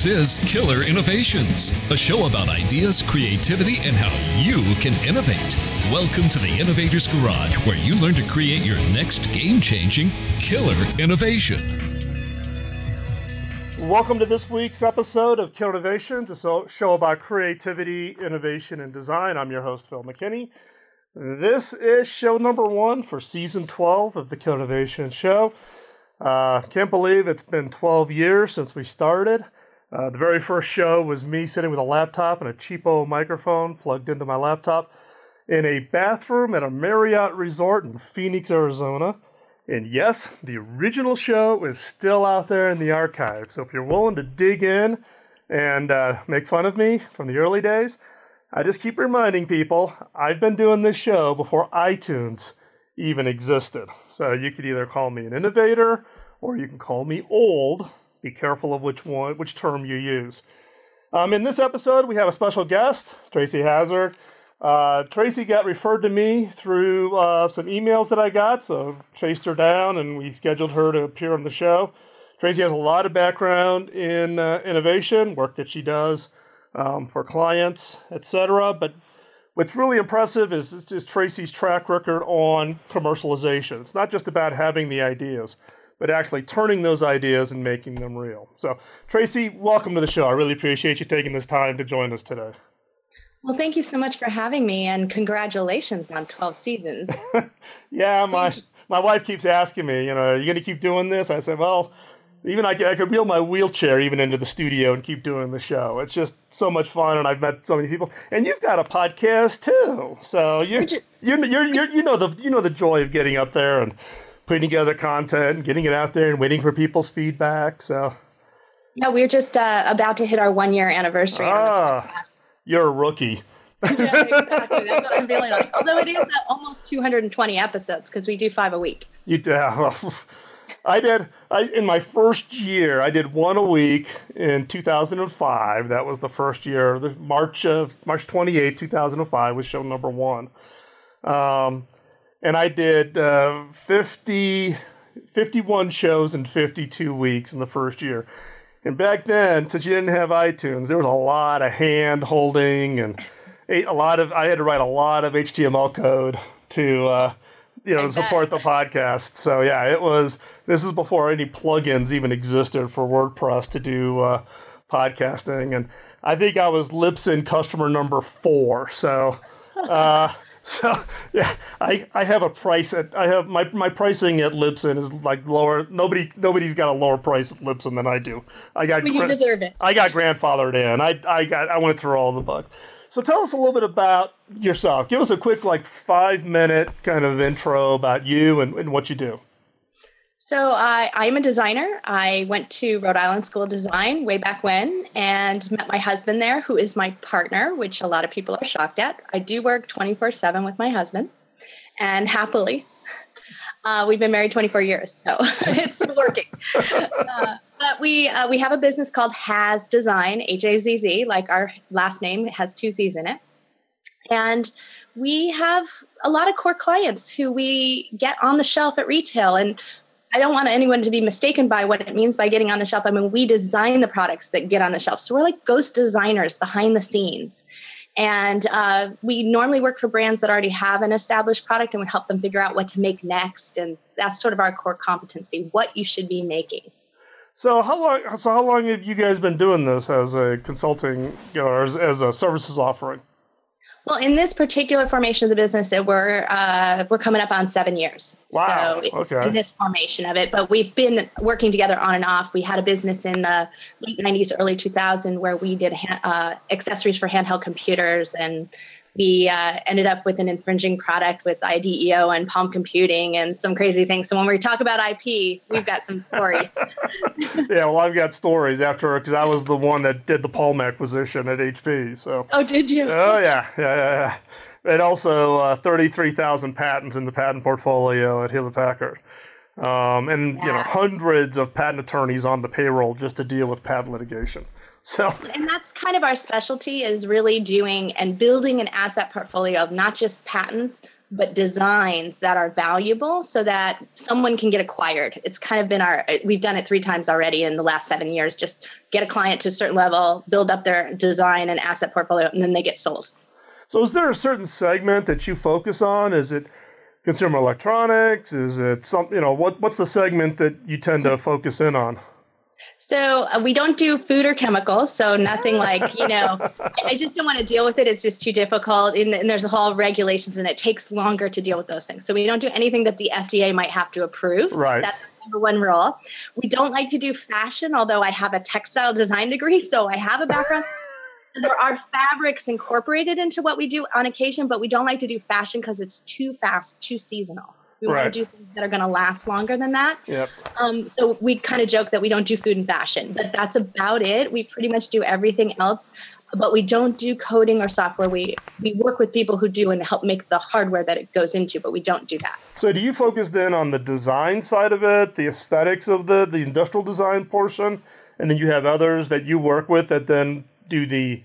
This is Killer Innovations, a show about ideas, creativity, and how you can innovate. Welcome to the Innovator's Garage, where you learn to create your next game changing killer innovation. Welcome to this week's episode of Killer Innovations, a show about creativity, innovation, and design. I'm your host, Phil McKinney. This is show number one for season 12 of the Killer Innovation Show. Uh, can't believe it's been 12 years since we started. Uh, the very first show was me sitting with a laptop and a cheapo microphone plugged into my laptop in a bathroom at a Marriott resort in Phoenix, Arizona. And yes, the original show is still out there in the archive. So if you're willing to dig in and uh, make fun of me from the early days, I just keep reminding people I've been doing this show before iTunes even existed. So you could either call me an innovator or you can call me old. Be careful of which one, which term you use. Um, in this episode, we have a special guest, Tracy Hazzard. Uh, Tracy got referred to me through uh, some emails that I got, so chased her down and we scheduled her to appear on the show. Tracy has a lot of background in uh, innovation, work that she does um, for clients, etc. But what's really impressive is, is Tracy's track record on commercialization. It's not just about having the ideas, but actually turning those ideas and making them real. So, Tracy, welcome to the show. I really appreciate you taking this time to join us today. Well, thank you so much for having me, and congratulations on 12 seasons. yeah, my my wife keeps asking me, you know, are you going to keep doing this? I said, well, even I, I could wheel my wheelchair even into the studio and keep doing the show. It's just so much fun, and I've met so many people. And you've got a podcast too, so you're, you're, you're you know the you know the joy of getting up there and putting together content getting it out there and waiting for people's feedback. So yeah, we're just uh, about to hit our one year anniversary. Ah, you're a rookie. yeah, exactly. That's what I'm feeling like. Although it is almost 220 episodes because we do five a week. You yeah. I did. I in my first year, I did one a week in 2005. That was the first year. The March of March 28, 2005 was show number one. Um, and I did uh, 50, 51 shows in 52 weeks in the first year. And back then, since you didn't have iTunes, there was a lot of hand holding and a lot of I had to write a lot of HTML code to uh, you know, support the podcast. So yeah, it was. This is before any plugins even existed for WordPress to do uh, podcasting, and I think I was Libsyn customer number four. So. Uh, so yeah, I, I have a price at I have my, my pricing at Libsyn is like lower. Nobody nobody's got a lower price at Libsyn than I do. I got well, you deserve it. I got grandfathered in. I I got I went through all the bugs. So tell us a little bit about yourself. Give us a quick, like, five minute kind of intro about you and, and what you do. So I, I'm a designer. I went to Rhode Island School of Design way back when and met my husband there, who is my partner, which a lot of people are shocked at. I do work 24 7 with my husband and happily. Uh, we've been married 24 years, so it's working. Uh, but we uh, we have a business called Hazz Design, H A Z Z, like our last name has two Z's in it, and we have a lot of core clients who we get on the shelf at retail and I don't want anyone to be mistaken by what it means by getting on the shelf. I mean, we design the products that get on the shelf. So we're like ghost designers behind the scenes. And uh, we normally work for brands that already have an established product and we help them figure out what to make next. And that's sort of our core competency, what you should be making. So how long? So how long have you guys been doing this as a consulting, you know, or as, as a services offering? Well, in this particular formation of the business, that we're uh, we're coming up on seven years. Wow. So okay. In this formation of it, but we've been working together on and off. We had a business in the late '90s, early 2000s, where we did uh, accessories for handheld computers and we uh, ended up with an infringing product with IDEO and Palm Computing and some crazy things. So when we talk about IP, we've got some stories. yeah, well, I've got stories after because I was the one that did the Palm acquisition at HP. So. Oh, did you? Oh yeah, yeah, yeah. yeah. And also uh, 33,000 patents in the patent portfolio at Hewlett Packard. Um, and yeah. you know hundreds of patent attorneys on the payroll just to deal with patent litigation. So and that's kind of our specialty is really doing and building an asset portfolio of not just patents but designs that are valuable so that someone can get acquired. It's kind of been our, we've done it three times already in the last seven years. Just get a client to a certain level, build up their design and asset portfolio, and then they get sold. So, is there a certain segment that you focus on? Is it consumer electronics? Is it some, you know, what, what's the segment that you tend to focus in on? So uh, we don't do food or chemicals. So nothing like, you know, I just don't want to deal with it. It's just too difficult. And, and, there's a whole regulations and it takes longer to deal with those things. So we don't do anything that the FDA might have to approve. Right. That's number one rule. We don't like to do fashion, although I have a textile design degree. So I have a background. There are fabrics incorporated into what we do on occasion, but we don't like to do fashion because it's too fast, too seasonal. We right. want to do things that are going to last longer than that. Yep. Um, so we kind of joke that we don't do food and fashion, but that's about it. We pretty much do everything else, but we don't do coding or software. We we work with people who do and help make the hardware that it goes into, but we don't do that. So do you focus then on the design side of it, the aesthetics of the the industrial design portion, and then you have others that you work with that then do the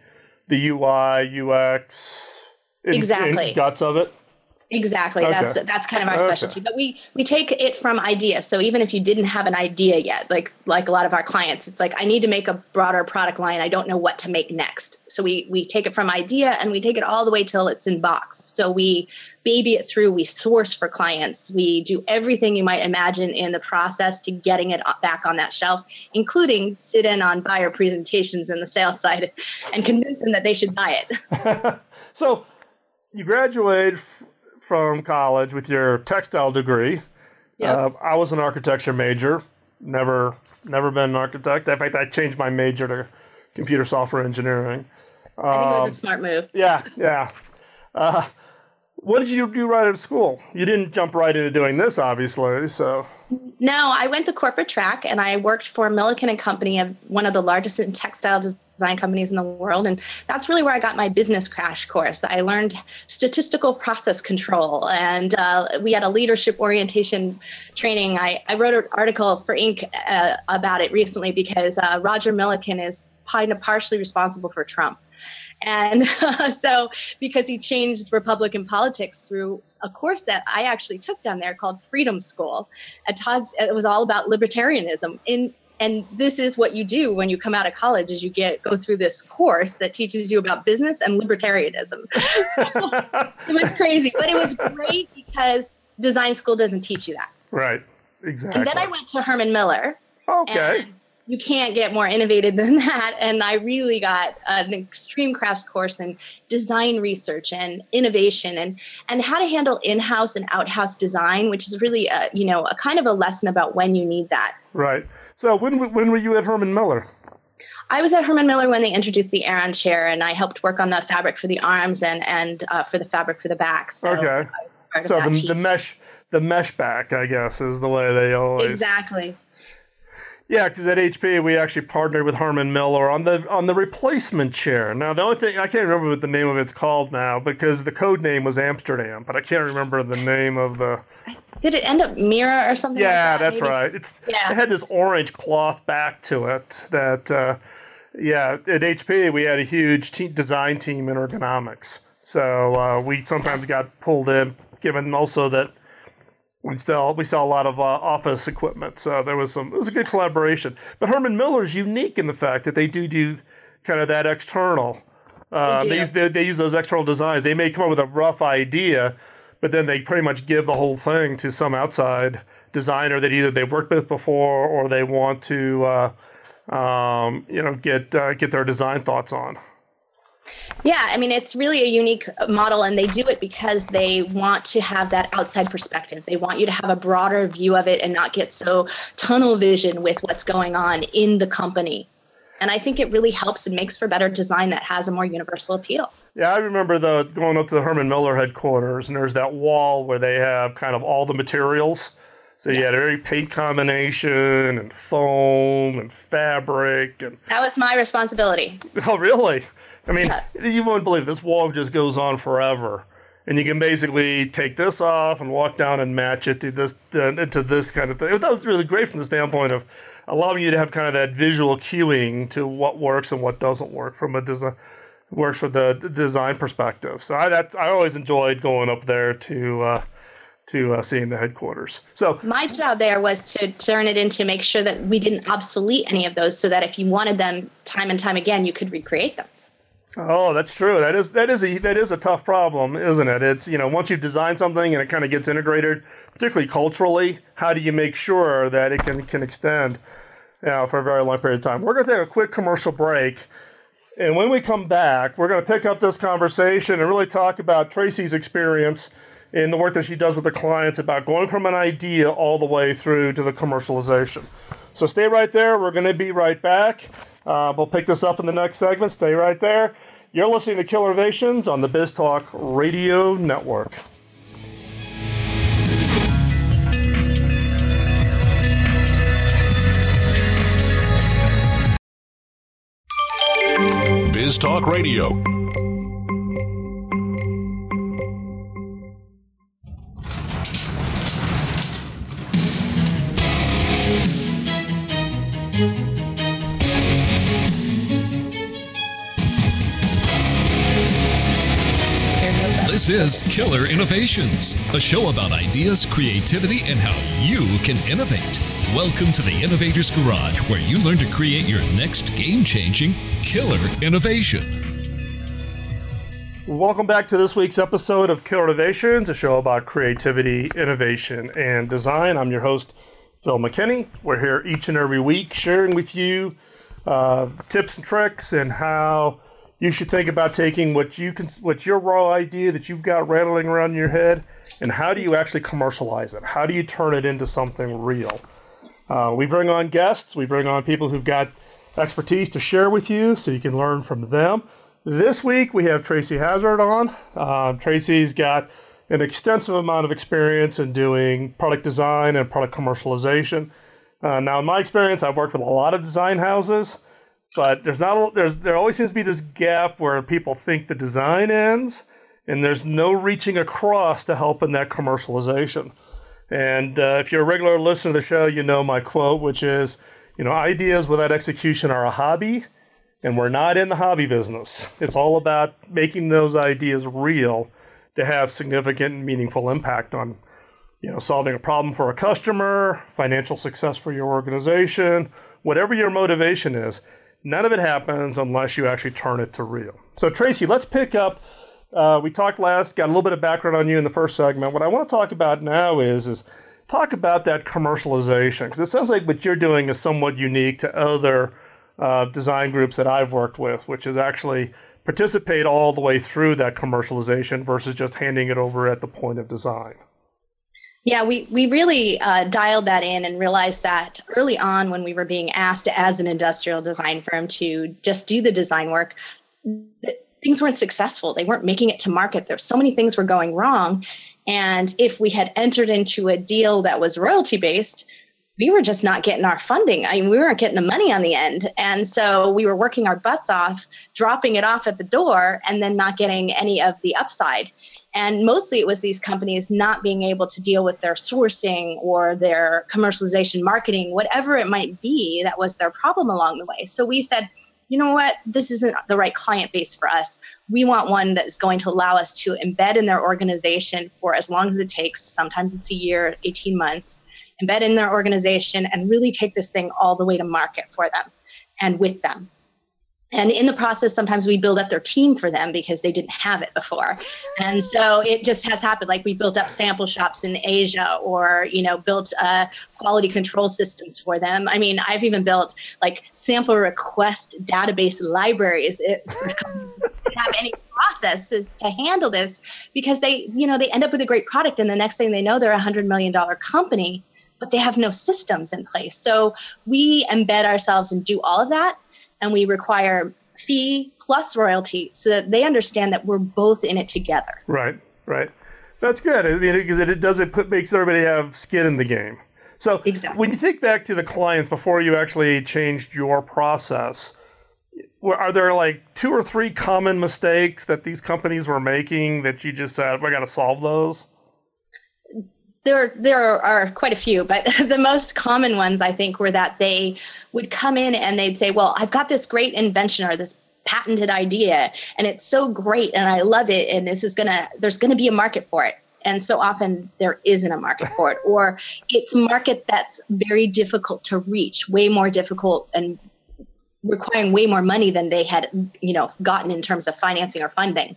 the UI UX in, exactly in guts of it? Exactly. Okay. That's that's kind of our specialty. But we we take it from idea. So even if you didn't have an idea yet, like like a lot of our clients, it's like I need to make a broader product line. I don't know what to make next. So we we take it from idea and we take it all the way till it's in box. So we baby it through. We source for clients. We do everything you might imagine in the process to getting it back on that shelf, including sit in on buyer presentations in the sales side and convince them that they should buy it. so you graduate from college with your textile degree. Yep. Uh, I was an architecture major. Never, never been an architect. In fact, I changed my major to computer software engineering. Um, I think a um, smart move. Yeah, yeah. Uh, what did you do right out of school? You didn't jump right into doing this, obviously. So. No, I went the corporate track and I worked for Milliken and Company, one of the largest in textile design companies in the world. And that's really where I got my business crash course. I learned statistical process control, and uh, we had a leadership orientation training. I, I wrote an article for Inc. Uh, about it recently because uh, Roger Milliken is kind of partially responsible for Trump. And so, because he changed Republican politics through a course that I actually took down there called Freedom School, it, was all about libertarianism. In and this is what you do when you come out of college is you get go through this course that teaches you about business and libertarianism. So, it was crazy but it was great because design school doesn't teach you that. Right exactly and then i went to herman miller. Okay you can't get more innovative than that. And I really got an extreme crash course in design research and innovation and, and how to handle in-house and out-house design, which is really, a, you know, a kind of a lesson about when you need that. Right. So when, when were you at Herman Miller? I was at Herman Miller when they introduced the Aeron chair, and I helped work on the fabric for the arms and and uh, for the fabric for the back. So okay. So the, the mesh the mesh back, I guess, is the way they always exactly. Yeah, because at HP we actually partnered with Herman Miller on the on the replacement chair. Now the only thing I can't remember what the name of it's called now because the code name was Amsterdam, but I can't remember the name of the. Did it end up Mirra or something? Yeah, like that, that's maybe? right. It's, yeah. It had this orange cloth back to it. That uh, yeah, at HP we had a huge te- design team in ergonomics, so uh, we sometimes got pulled in, given also that we sell we sell a lot of uh, office equipment. So there was some it was a good collaboration. But Herman Miller is unique in the fact that they do do kind of that external. Uh, they, they, use they, they, use those external designs. They may come up with a rough idea, but then they pretty much give the whole thing to some outside designer that either they've worked with before or they want to uh, um, you know get uh, get their design thoughts on. Yeah, I mean, it's really a unique uh, model, and they do it because they want to have that outside perspective. They want you to have a broader view of it and not get so tunnel vision with what's going on in the company. And I think it really helps and makes for better design that has a more universal appeal. Yeah, I remember the going up to the Herman Miller headquarters, and there's that wall where they have kind of all the materials. So you had every paint combination and foam and fabric and that was my responsibility. Oh, really? I mean, yeah. you won't believe this wall just goes on forever. And you can basically take this off and walk down and match it to this uh, to this kind of thing. That was really great from the standpoint of allowing you to have kind of that visual cueing to what works and what doesn't work from a design works for the design perspective. So I that, I always enjoyed going up there to uh, to uh, seeing the headquarters. So my job there was to turn it into make sure that we didn't obsolete any of those, so that if you wanted them time and time again, you could recreate them. Oh, that's true. That is that is a that is a tough problem, isn't it? It's you know once you've designed something and it kind of gets integrated, particularly culturally, how do you make sure that it can can extend, you know, for a very long period of time? We're going to take a quick commercial break, and when we come back, we're going to pick up this conversation and really talk about Tracy's experience in the work that she does with the clients about going from an idea all the way through to the commercialization. So stay right there. We're going to be right back. Uh, we'll pick this up in the next segment. Stay right there. You're listening to Killer Innovations on the BizTalk Radio Network. BizTalk Radio. This is Killer Innovations, a show about ideas, creativity, and how you can innovate. Welcome to the Innovators Garage, where you learn to create your next game changing killer innovation. Welcome back to this week's episode of Killer Innovations, a show about creativity, innovation, and design. I'm your host, Phil McKinney. We're here each and every week sharing with you uh, tips and tricks and how you should think about taking what you can, what's your raw idea that you've got rattling around in your head, and how do you actually commercialize it? How do you turn it into something real? Uh, we bring on guests, we bring on people who've got expertise to share with you, so you can learn from them. This week we have Tracy Hazzard on. Uh, Tracy's got an extensive amount of experience in doing product design and product commercialization. Uh, now, in my experience, I've worked with a lot of design houses. But there's not there's there always seems to be this gap where people think the design ends, and there's no reaching across to help in that commercialization. And uh, if you're a regular listener to the show, you know my quote, which is, you know, ideas without execution are a hobby, and we're not in the hobby business. It's all about making those ideas real to have significant and meaningful impact on, you know, solving a problem for a customer, financial success for your organization, whatever your motivation is None of it happens unless you actually turn it to real. So, Tracy, let's pick up. Uh, we talked last, got a little bit of background on you in the first segment. What I want to talk about now is is talk about that commercialization because it sounds like what you're doing is somewhat unique to other uh, design groups that I've worked with, which is actually participate all the way through that commercialization versus just handing it over at the point of design. Yeah, we, we really uh, dialed that in and realized that early on when we were being asked as an industrial design firm to just do the design work, things weren't successful. They weren't making it to market. There so many things were going wrong. And if we had entered into a deal that was royalty based, we were just not getting our funding. I mean, we weren't getting the money on the end. And so we were working our butts off, dropping it off at the door, and then not getting any of the upside. And mostly it was these companies not being able to deal with their sourcing or their commercialization marketing, whatever it might be, that was their problem along the way. So we said, you know what, this isn't the right client base for us. We want one that's going to allow us to embed in their organization for as long as it takes. Sometimes it's a year, 18 months, embed in their organization and really take this thing all the way to market for them and with them. And in the process, sometimes we build up their team for them because they didn't have it before. And so it just has happened. Like we built up sample shops in Asia or, you know, built uh, quality control systems for them. I mean, I've even built like sample request database libraries if have any processes to handle this because they, you know, they end up with a great product and the next thing they know, they're a $100 million company but they have no systems in place. So we embed ourselves and do all of that and we require fee plus royalty so that they understand that we're both in it together. Right, right. That's good. I mean, because it does it put, makes everybody have skin in the game. So exactly. when you think back to the clients before you actually changed your process, are there like two or three common mistakes that these companies were making that you just said, "I got to solve those"? There there are quite a few, but the most common ones I think were that they would come in and they'd say, "Well, I've got this great invention or this patented idea and it's so great and I love it and this is gonna there's gonna be a market for it. And so often there isn't a market for it, or it's a market that's very difficult to reach, way more difficult and requiring way more money than they had, you know, gotten in terms of financing or funding.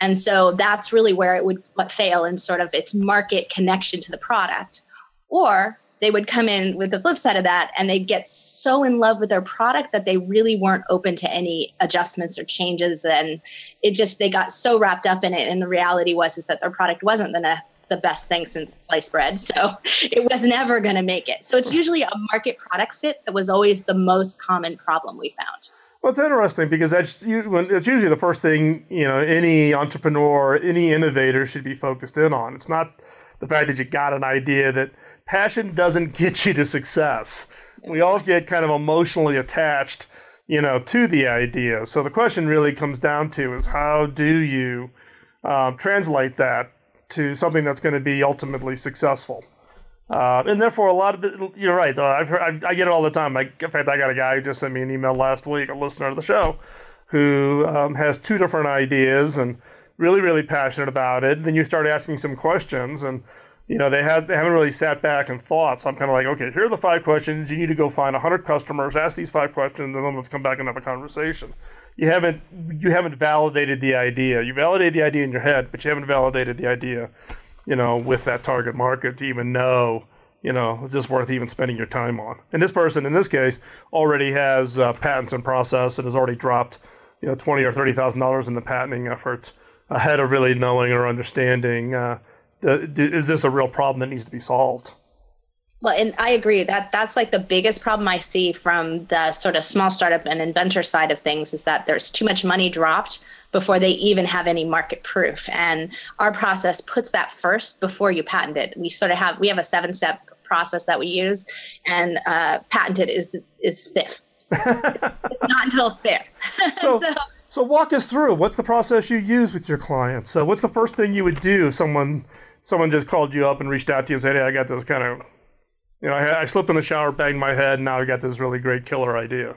And so that's really where it would fail in sort of its market connection to the product. Or they would come in with the flip side of that and they'd get so in love with their product that they really weren't open to any adjustments or changes. And it just they got so wrapped up in it and the reality was is that their product wasn't the, the best thing since sliced bread. So it was never going to make it. So it's usually a market product fit that was always the most common problem we found well, it's interesting because that's it's usually the first thing you know any entrepreneur, any innovator should be focused in on. It's not the fact that you got an idea that passion doesn't get you to success. We all get kind of emotionally attached, you know, to the idea. So the question really comes down to is how do you um, translate that to something that's going to be ultimately successful? Uh, and therefore, a lot of it, you're right. Though I've heard, I've, i get it all the time. In fact, I got a guy who just sent me an email last week, a listener of the show, who um, has two different ideas and really, really passionate about it. Then you start asking some questions, and you know, they have they haven't really sat back and thought. So I'm kind of like, okay, here are the five questions. You need to go find 100 customers, ask these five questions, and then let's come back and have a conversation. You haven't you haven't validated the idea. You validated the idea in your head, but you haven't validated the idea, you know, with that target market to even know, you know, is this worth even spending your time on? And this person, in this case, already has uh, patents in process and has already dropped, you know, twenty or thirty thousand dollars in the patenting efforts ahead of really knowing or understanding. Uh, is this a real problem that needs to be solved? Well, and I agree that that's like the biggest problem I see from the sort of small startup and inventor side of things is that there's too much money dropped before they even have any market proof. And our process puts that first before you patent it. We sort of have we have a seven step process that we use, and uh, patented is is fifth. not until fifth. So, so, so walk us through. What's the process you use with your clients? So what's the first thing you would do if someone someone just called you up and reached out to you and said, "Hey, I got this kind of, you know, I, I slipped in the shower, banged my head, and now I got this really great killer idea."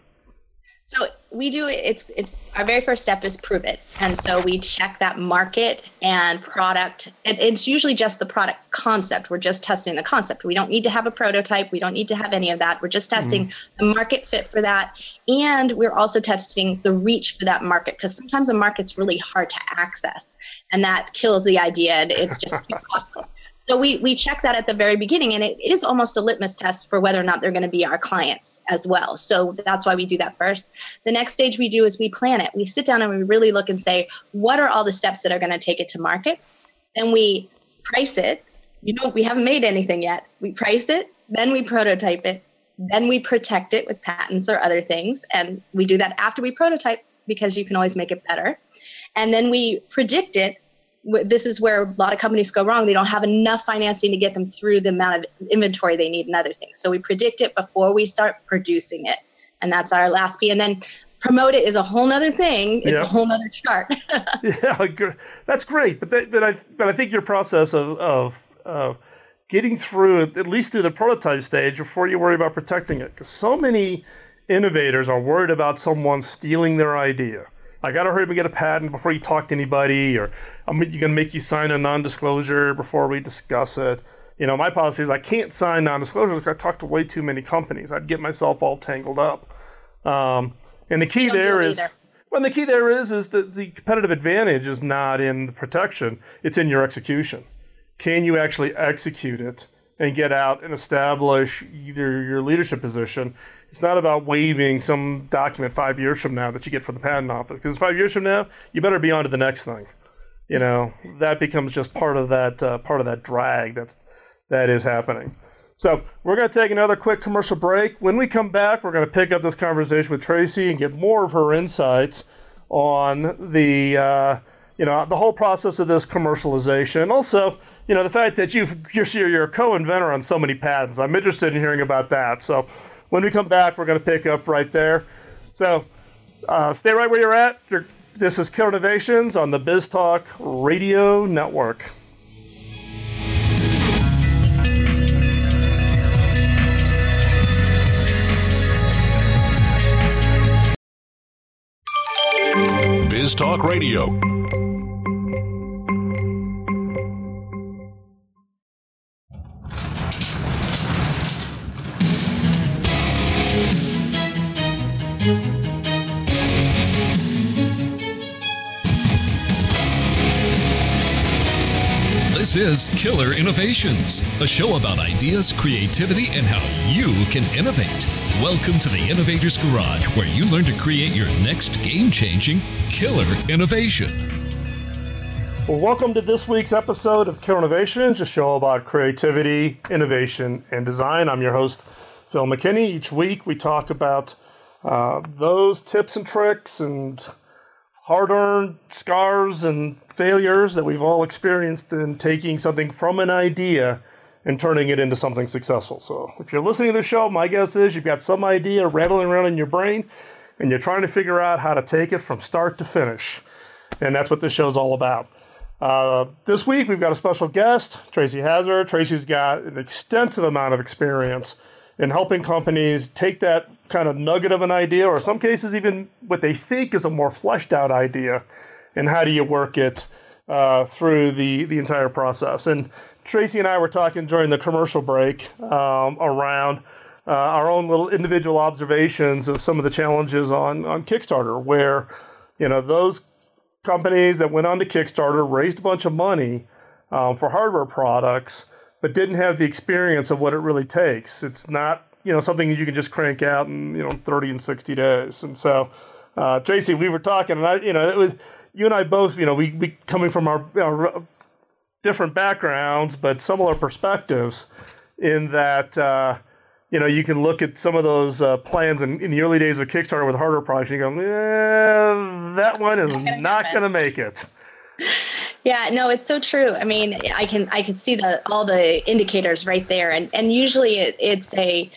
So we do it's it's our very first step is prove it, and so we check that market and product. And it's usually just the product concept. We're just testing the concept. We don't need to have a prototype. We don't need to have any of that. We're just testing mm-hmm. the market fit for that, and we're also testing the reach for that market because sometimes the market's really hard to access, and that kills the idea. And it's just too costly. So we, we check that at the very beginning, and it is almost a litmus test for whether or not they're going to be our clients as well. So that's why we do that first. The next stage we do is we plan it. We sit down and we really look and say, what are all the steps that are going to take it to market? Then we price it. You know, we haven't made anything yet. We price it, then we prototype it, then we protect it with patents or other things. And we do that after we prototype because you can always make it better. And then we predict it this is where a lot of companies go wrong. They don't have enough financing to get them through the amount of inventory they need and other things. So we predict it before we start producing it. And that's our last P. And then promote it is a whole nother thing. It's yeah. a whole nother chart. yeah, that's great. But, that, but I but I think your process of, of, of getting through at least through the prototype stage before you worry about protecting it, because so many innovators are worried about someone stealing their idea I gotta hurry up and get a patent before you talk to anybody, or I'm gonna make you sign a non-disclosure before we discuss it. You know, my policy is I can't sign non-disclosures because I talk to way too many companies. I'd get myself all tangled up. Um, and the key there is, well, the key there is, is that the competitive advantage is not in the protection; it's in your execution. Can you actually execute it and get out and establish either your leadership position it's not about waiving some document five years from now that you get from the patent office. Because five years from now, you better be on to the next thing. You know, that becomes just part of that uh, part of that drag that's that is happening. So we're going to take another quick commercial break. When we come back, we're going to pick up this conversation with Tracy and get more of her insights on the uh, you know the whole process of this commercialization. Also, you know the fact that you you're, you're a co-inventor on so many patents. I'm interested in hearing about that. So when we come back, we're going to pick up right there. So uh, stay right where you're at. You're, this is Killer Innovations on the BizTalk Radio Network. News Talk Radio. Is Killer Innovations, a show about ideas, creativity, and how you can innovate. Welcome to the Innovator's Garage, where you learn to create your next game changing killer innovation. Well, welcome to this week's episode of Killer Innovations, a show about creativity, innovation, and design. I'm your host, Phil McKinney. Each week we talk about uh, those tips and tricks and hard earned scars and failures that we've all experienced in taking something from an idea and turning it into something successful. So, if you're listening to the show, my guess is you've got some idea rattling around in your brain and you're trying to figure out how to take it from start to finish. And that's what this show's all about. Uh, this week, we've got a special guest, Tracy Hazzard. Tracy's got an extensive amount of experience in helping companies take that kind of nugget of an idea, or some cases, even what they think is a more fleshed out idea, and how do you work it uh, through the, the entire process. And Tracy and I were talking during the commercial break um, around uh, our own little individual observations of some of the challenges on, on Kickstarter, where you know those companies that went on to Kickstarter raised a bunch of money um, for hardware products but didn't have the experience of what it really takes. It's not you know something you can just crank out in you know 30 and 60 days. And so, uh, Tracy, we were talking, and I you know it was you and I both you know we, we coming from our, our different backgrounds but similar perspectives in that. Uh, you know, you can look at some of those uh, plans in, in, the early days of Kickstarter with harder projects, and you go, eh, that one is not going to make it. Yeah, no, it's so true. I mean, I can I can see the all the indicators right there, and and usually it, it's a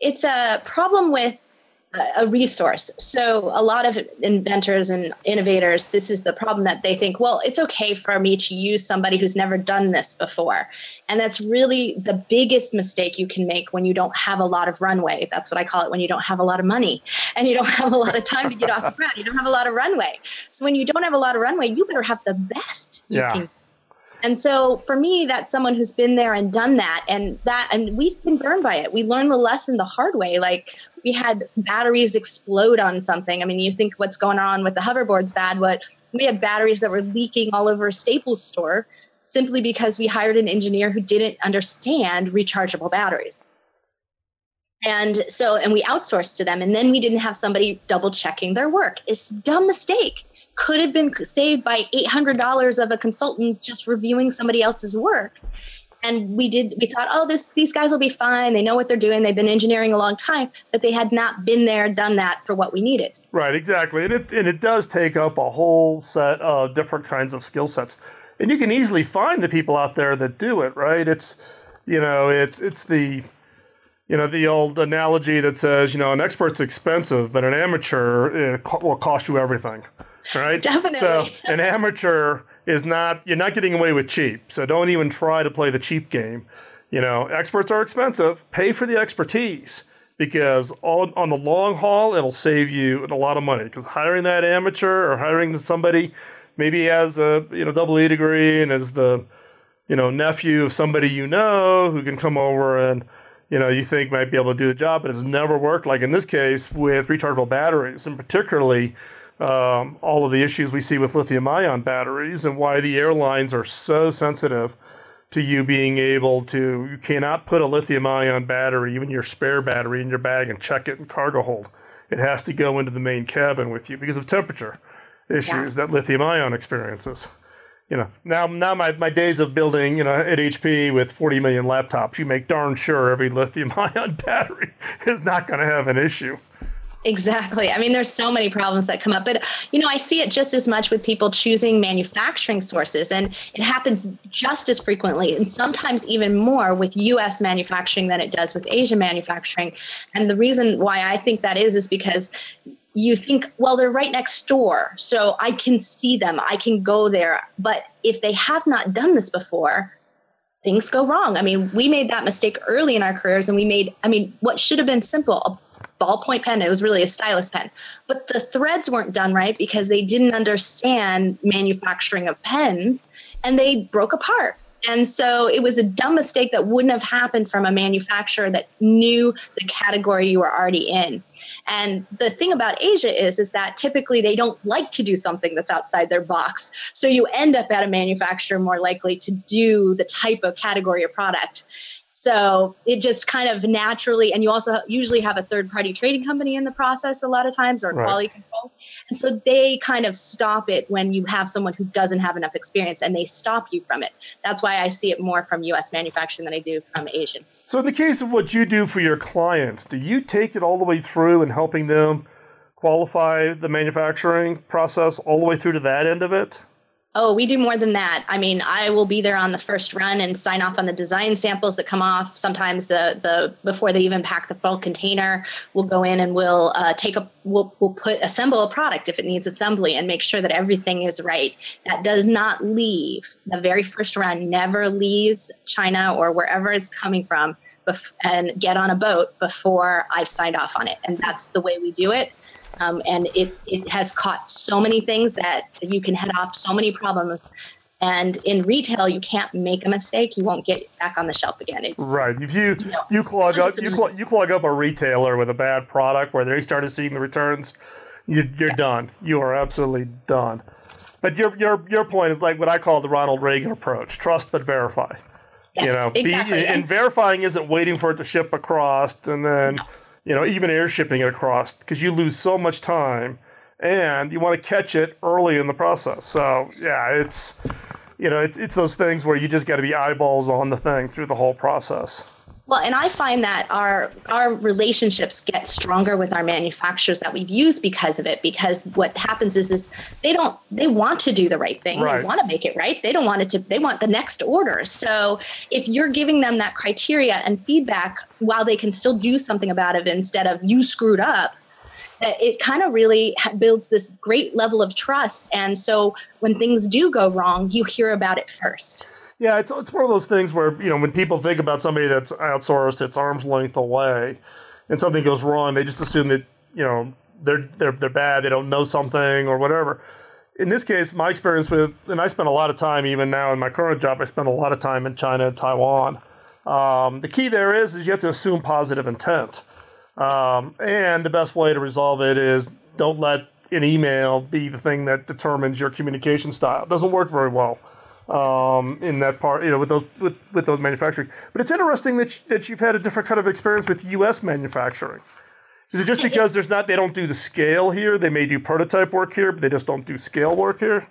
it's a problem with a resource. So a lot of inventors and innovators, this is the problem that they think, well, it's okay for me to use somebody who's never done this before. And that's really the biggest mistake you can make when you don't have a lot of runway. That's what I call it when you don't have a lot of money and you don't have a lot of time to get off the ground. You don't have a lot of runway. So when you don't have a lot of runway, you better have the best you yeah. can and so for me, that's someone who's been there and done that. And that, and we've been burned by it. We learned the lesson the hard way. Like we had batteries explode on something. I mean, you think what's going on with the hoverboard's bad, but we had batteries that were leaking all over a Staples store simply because we hired an engineer who didn't understand rechargeable batteries. And so, and we outsourced to them, and then we didn't have somebody double checking their work. It's a dumb mistake could have been saved by $800 of a consultant just reviewing somebody else's work. And we did we thought oh this these guys will be fine. They know what they're doing. They've been engineering a long time but they had not been there done that for what we needed. Right exactly. And it and it does take up a whole set of different kinds of skill sets. And you can easily find the people out there that do it right? It's you know it's it's the you know the old analogy that says you know an expert's expensive but an amateur eh, will cost you everything right? Definitely. So an amateur is not you're not getting away with cheap. So don't even try to play the cheap game. You know, experts are expensive. Pay for the expertise because on, on the long haul it'll save you a lot of money. Because hiring that amateur or hiring somebody maybe has a you know double E degree and is the you know nephew of somebody you know who can come over and you know you think might be able to do the job, but it's never worked. Like in this case with rechargeable batteries, and particularly um, all of the issues we see with lithium ion batteries and why the airlines are so sensitive to you being able to, you cannot put a lithium ion battery, even your spare battery, in your bag and check it in cargo hold. It has to go into the main cabin with you because of temperature issues yeah. that lithium ion experiences. You know, now now my, my days of building, you know, at HP with 40 million laptops, you make darn sure every lithium ion battery is not going to have an issue. Exactly. I mean, there's so many problems that come up, but you know, I see it just as much with people choosing manufacturing sources, and it happens just as frequently, and sometimes even more with U.S. manufacturing than it does with Asian manufacturing. And the reason why I think that is is because you think, well, they're right next door, so I can see them, I can go there. But if they have not done this before, things go wrong. I mean, we made that mistake early in our careers, and we made, I mean, what should have been simple ballpoint pen. It was really a stylus pen. But the threads weren't done right because they didn't understand manufacturing of pens and they broke apart. And so it was a dumb mistake that wouldn't have happened from a manufacturer that knew the category you were already in. And the thing about Asia is, is that typically they don't like to do something that's outside their box. So you end up at a manufacturer more likely to do the type of category or product. So it just kind of naturally, and you also usually have a third party trading company in the process a lot of times or right. quality control. And so they kind of stop it when you have someone who doesn't have enough experience and they stop you from it. That's why I see it more from US manufacturing than I do from Asian. So, in the case of what you do for your clients, do you take it all the way through and helping them qualify the manufacturing process all the way through to that end of it? Oh, we do more than that. I mean, I will be there on the first run and sign off on the design samples that come off. Sometimes the the before they even pack the full container, we'll go in and we'll uh, take a we'll we'll put assemble a product if it needs assembly and make sure that everything is right. That does not leave the very first run. Never leaves China or wherever it's coming from, bef- and get on a boat before I've signed off on it. And that's the way we do it. Um, and it, it has caught so many things that you can head off so many problems. And in retail, you can't make a mistake; you won't get back on the shelf again. It's, right. If you you, know, you clog up you clog, you clog up a retailer with a bad product where they started seeing the returns, you, are yeah. done. You are absolutely done. But your your your point is like what I call the Ronald Reagan approach: trust but verify. Yes, you know, exactly. be, and verifying isn't waiting for it to ship across and then. No you know, even air shipping it across because you lose so much time and you want to catch it early in the process. So yeah, it's you know, it's it's those things where you just got to be eyeballs on the thing through the whole process. Well, and I find that our our relationships get stronger with our manufacturers that we've used because of it. Because what happens is, is they don't they want to do the right thing. Right. They want to make it right. They don't want it to. They want the next order. So if you're giving them that criteria and feedback while they can still do something about it instead of you screwed up, it kind of really builds this great level of trust. And so when things do go wrong, you hear about it first. Yeah, it's it's one of those things where you know when people think about somebody that's outsourced, it's arm's length away, and something goes wrong, they just assume that you know they're they're they're bad, they don't know something or whatever. In this case, my experience with, and I spend a lot of time even now in my current job, I spend a lot of time in China and Taiwan. Um, the key there is is you have to assume positive intent, um, and the best way to resolve it is don't let an email be the thing that determines your communication style. It doesn't work very well um, in that part, you know, with those with, with those manufacturing. But it's interesting that you, that you've had a different kind of experience with U.S. manufacturing. Is it just because there's not they don't do the scale here? They may do prototype work here, but they just don't do scale work here.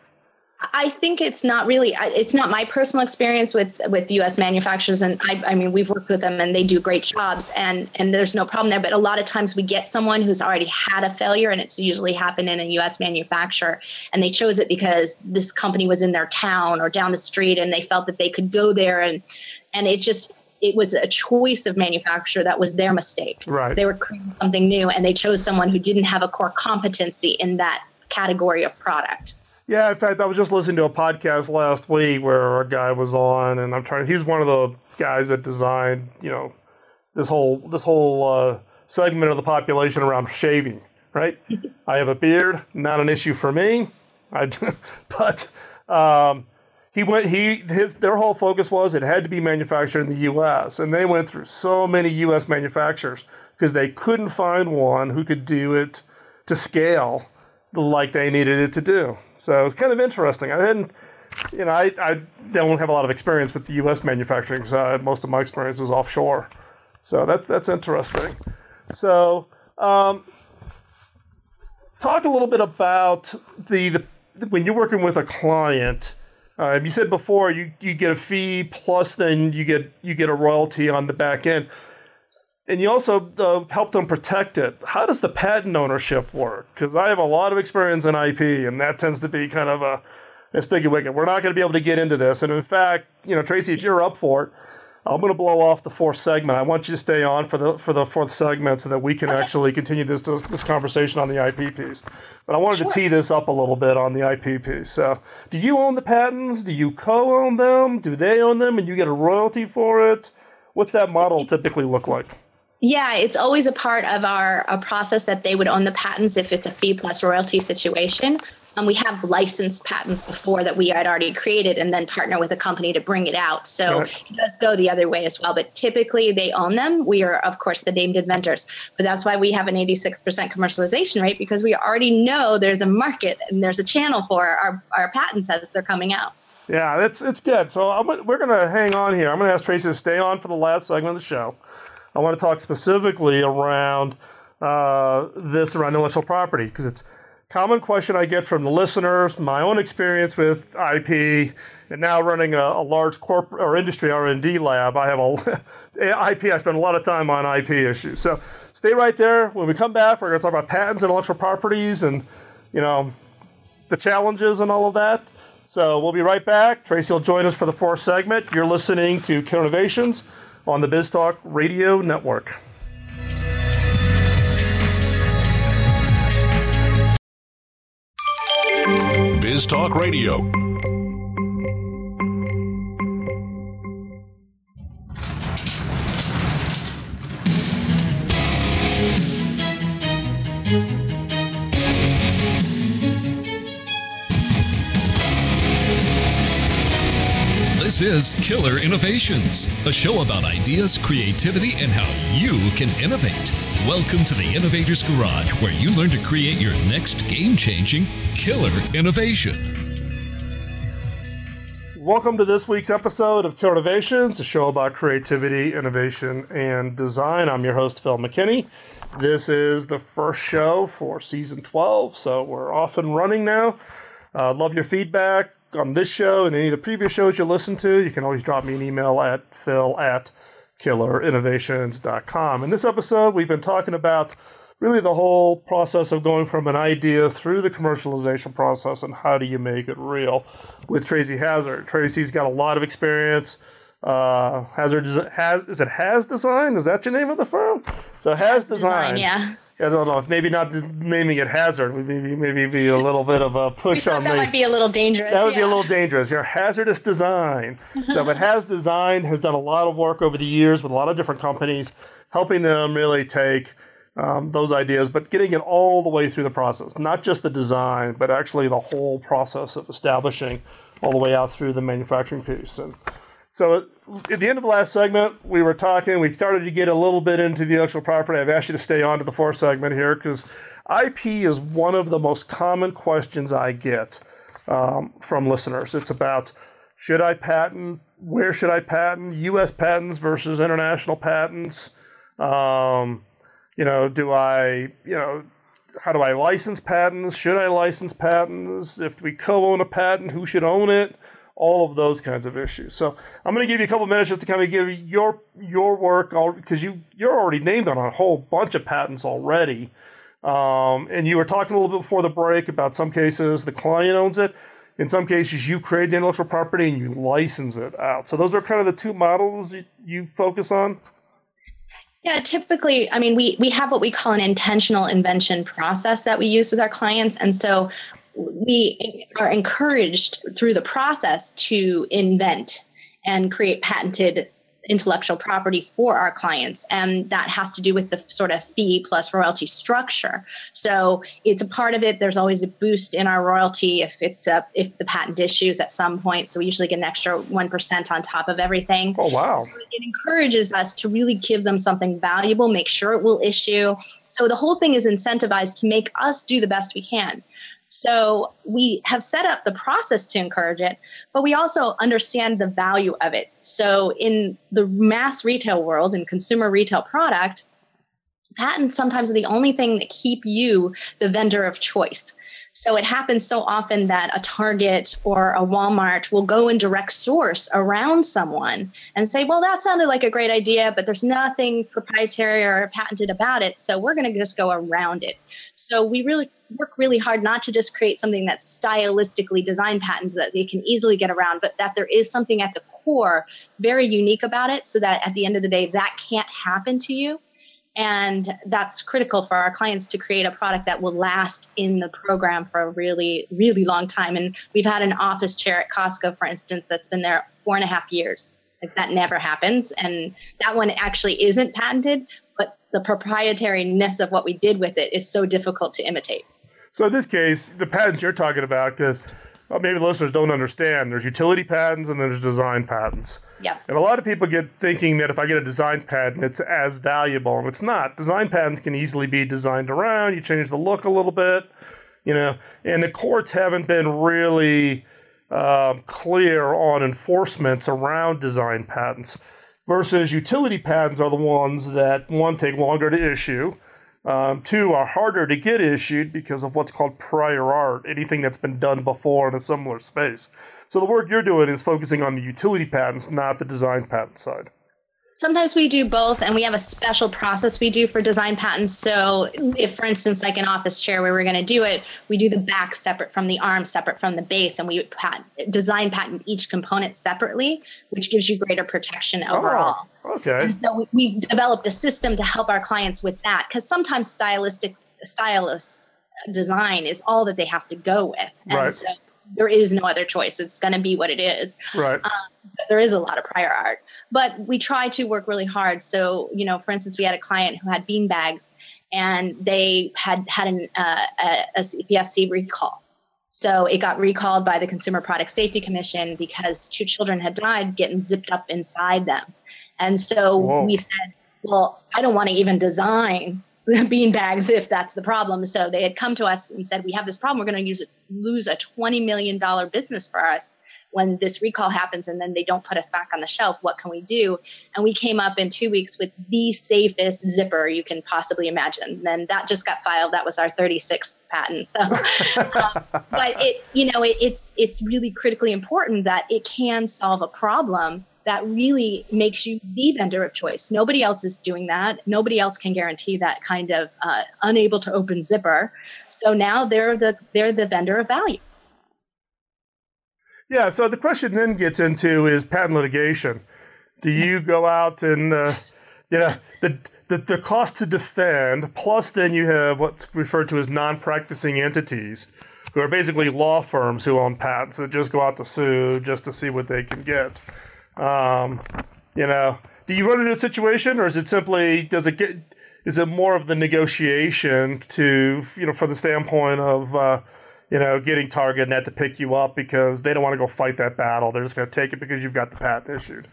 I think it's not really. It's not my personal experience with with U.S. manufacturers, and I, I mean we've worked with them and they do great jobs, and and there's no problem there. But a lot of times we get someone who's already had a failure, and it's usually happened in a U.S. manufacturer, and they chose it because this company was in their town or down the street, and they felt that they could go there, and and it just it was a choice of manufacturer that was their mistake. Right. They were creating something new, and they chose someone who didn't have a core competency in that category of product. Yeah, in fact, I was just listening to a podcast last week where a guy was on, and I'm trying. He's one of the guys that designed, you know, this whole this whole uh, segment of the population around shaving. Right? I have a beard, not an issue for me. I, but um, he went. He his their whole focus was it had to be manufactured in the U.S. and they went through so many U.S. manufacturers because they couldn't find one who could do it to scale like they needed it to do. So it's kind of interesting. I didn't, you know, I, I don't have a lot of experience with the U.S. manufacturing side. Most of my experience is offshore. So that's that's interesting. So um, talk a little bit about the, the when you're working with a client. Uh, you said before you, you get a fee plus then you get you get a royalty on the back end and you also uh, help them protect it. How does the patent ownership work? Because I have a lot of experience in IP, and that tends to be kind of a, a sticky wicket. We're not going to be able to get into this. And in fact, you know, Tracy, if you're up for it, I'm going to blow off the fourth segment. I want you to stay on for the for the fourth segment so that we can okay. actually continue this, this, this conversation on the IP piece. But I wanted sure. to tee this up a little bit on the IP piece. So, do you own the patents? Do you co-own them? Do they own them, and you get a royalty for it? What's that model typically look like? Yeah, it's always a part of our a process that they would own the patents if it's a fee plus royalty situation. Um, we have licensed patents before that we had already created and then partner with a company to bring it out. So right. it does go the other way as well. But typically they own them. We are, of course, the named inventors. But that's why we have an 86% commercialization rate because we already know there's a market and there's a channel for our, our patents as they're coming out. Yeah, it's it's good. So I'm, we're going to hang on here. I'm going to ask Tracy to stay on for the last segment of the show. I want to talk specifically around uh, this around intellectual property because it's common question I get from the listeners, my own experience with IP, and now running a, a large corporate or industry R&D lab. I have a IP. I spend a lot of time on IP issues. So stay right there. When we come back, we're going to talk about patents, and intellectual properties, and you know the challenges and all of that. So we'll be right back. Tracy will join us for the fourth segment. You're listening to Killer Innovations on the BizTalk Radio Network. Biz Talk Radio. This is Killer Innovations, a show about ideas, creativity, and how you can innovate. Welcome to the Innovators Garage, where you learn to create your next game changing killer innovation. Welcome to this week's episode of Killer Innovations, a show about creativity, innovation, and design. I'm your host, Phil McKinney. This is the first show for season 12, so we're off and running now. Uh, love your feedback on this show and any of the previous shows you listen to. You can always drop me an email at phil at killerinnovations.com. In this episode, we've been talking about really the whole process of going from an idea through the commercialization process and how do you make it real with Tracy Hazzard. Tracy's got a lot of experience. Uh, Hazard has is it Hazz Design? Is that your name of the firm? So Hazz Design. Design yeah. I don't know. Maybe not naming it hazard. Maybe maybe be a little bit of a push on that the. Might be a little dangerous. That would yeah. be a little dangerous. Your hazardous design. so, but Hazz Design has done a lot of work over the years with a lot of different companies, helping them really take um, those ideas, but getting it all the way through the process, not just the design, but actually the whole process of establishing all the way out through the manufacturing piece. And so at the end of the last segment, we were talking, we started to get a little bit into the intellectual property. I've asked you to stay on to the fourth segment here because IP is one of the most common questions I get um, from listeners. It's about should I patent? Where should I patent? U.S. patents versus international patents. Um, you know, do I, you know, how do I license patents? Should I license patents? If we co-own a patent, who should own it? All of those kinds of issues. So I'm going to give you a couple minutes just to kind of give your your work because you you're already named on a whole bunch of patents already. Um, and you were talking a little bit before the break about some cases the client owns it. In some cases, you create the intellectual property and you license it out. So those are kind of the two models you, you focus on. Yeah, typically, I mean, we we have what we call an intentional invention process that we use with our clients, and so we are encouraged through the process to invent and create patented intellectual property for our clients. And that has to do with the sort of fee plus royalty structure. So it's a part of it. There's always a boost in our royalty if it's a if the patent issues at some point. So we usually get an extra 1% on top of everything. Oh wow. So it encourages us to really give them something valuable make sure it will issue. So the whole thing is incentivized to make us do the best we can so we have set up the process to encourage it, but we also understand the value of it. So in the mass retail world and consumer retail product, patents sometimes are the only thing that keep you the vendor of choice. So it happens so often that a Target or a Walmart will go and direct source around someone and say, well, that sounded like a great idea, but there's nothing proprietary or patented about it. So we're going to just go around it. So we really work really hard not to just create something that's stylistically designed patent that they can easily get around, but that there is something at the core very unique about it so that at the end of the day, that can't happen to you. And that's critical for our clients to create a product that will last in the program for a really, really long time. And we've had an office chair at Costco, for instance, that's been there four and a half years. Like that never happens. And that one actually isn't patented, but the proprietariness of what we did with it is so difficult to imitate. So in this case, the patents you're talking about, because well, maybe listeners don't understand, there's utility patents and then there's design patents. Yeah. And a lot of people get thinking that if I get a design patent, it's as valuable, and it's not. Design patents can easily be designed around. You change the look a little bit, you know. And the courts haven't been really uh, clear on enforcements around design patents. Versus utility patents are the ones that one take longer to issue um, two are harder to get issued because of what's called prior art, anything that's been done before in a similar space. So the work you're doing is focusing on the utility patents, not the design patent side. Sometimes we do both, and we have a special process we do for design patents. So, if, for instance, like an office chair where we're going to do it, we do the back separate from the arm, separate from the base, and we patent, design patent each component separately, which gives you greater protection overall. Oh, okay. And so we've developed a system to help our clients with that because sometimes stylistic stylist design is all that they have to go with, and right. so there is no other choice. It's going to be what it is. Right. Um, there is a lot of prior art, but we try to work really hard. So, you know, for instance, we had a client who had bean bags and they had had an, uh, a, a CPSC recall. So it got recalled by the Consumer Product Safety Commission because two children had died getting zipped up inside them. And so Whoa. we said, well, I don't want to even design bean bags if that's the problem. So they had come to us and said, we have this problem. We're going to use lose a $20 million business for us when this recall happens and then they don't put us back on the shelf. What can we do? And we came up in two weeks with the safest zipper you can possibly imagine. And then that just got filed. That was our 36th patent. So, um, but it, you know, it, it's, it's really critically important that it can solve a problem that really makes you the vendor of choice. Nobody else is doing that. Nobody else can guarantee that kind of uh, unable to open zipper. So now they're the they're the vendor of value. Yeah. So the question then gets into is patent litigation. Do you go out and uh, you know the, the the cost to defend plus then you have what's referred to as non-practicing entities who are basically law firms who own patents that just go out to sue just to see what they can get. Um, you know, do you run into a situation, or is it simply does it get is it more of the negotiation to you know from the standpoint of uh, you know getting TargetNet to pick you up because they don't want to go fight that battle, they're just going to take it because you've got the patent issued.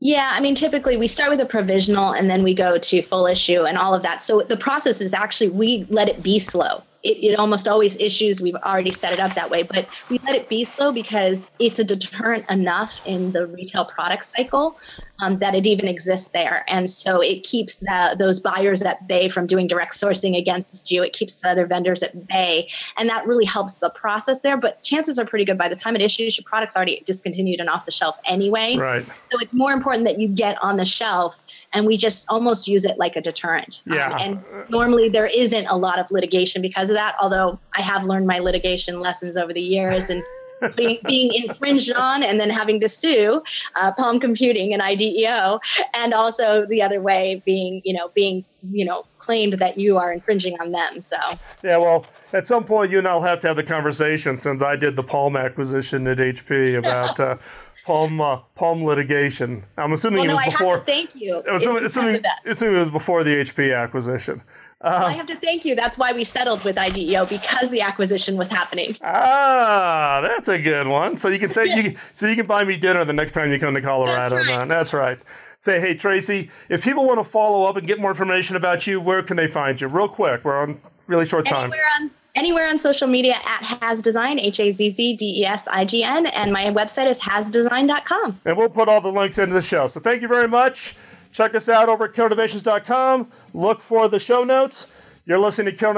Yeah, I mean, typically we start with a provisional and then we go to full issue and all of that. So the process is actually we let it be slow it, it almost always issues. We've already set it up that way, but we let it be slow because it's a deterrent enough in the retail product cycle um, that it even exists there. And so it keeps the, those buyers at bay from doing direct sourcing against you. It keeps the other vendors at bay. And that really helps the process there. But chances are pretty good by the time it issues, your product's already discontinued and off the shelf anyway. Right. So it's more important that you get on the shelf and we just almost use it like a deterrent. Um, yeah. Um, and normally there isn't a lot of litigation because of that, although I have learned my litigation lessons over the years and being, being infringed on and then having to sue uh, Palm Computing and IDEO, and also the other way being, you know, being, you know, claimed that you are infringing on them. So yeah, well, at some point you and I'll have to have the conversation since I did the Palm acquisition at HP about. Uh, Palm uh, Palm litigation. I'm assuming well, it was before. thank you. It was assuming, assuming, assuming, it was before the HP acquisition. I have to thank you. That's why we settled with IDEO because the acquisition was happening. Ah, that's a good one. So you can thank you. So you can buy me dinner the next time you come to Colorado. That's right. That's right. Say, hey Tracy, if people want to follow up and get more information about you, where can they find you? Real quick, we're on really short time. Anywhere on anywhere on social media at Hazz Design, H A Z Z D E S I G N, and my website is hazzdesign.com. And we'll put all the links into the show. So thank you very much. Check us out over at killinnovations.com. Look for the show notes. You're listening to Kill on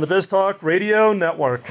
the BizTalk Radio Network.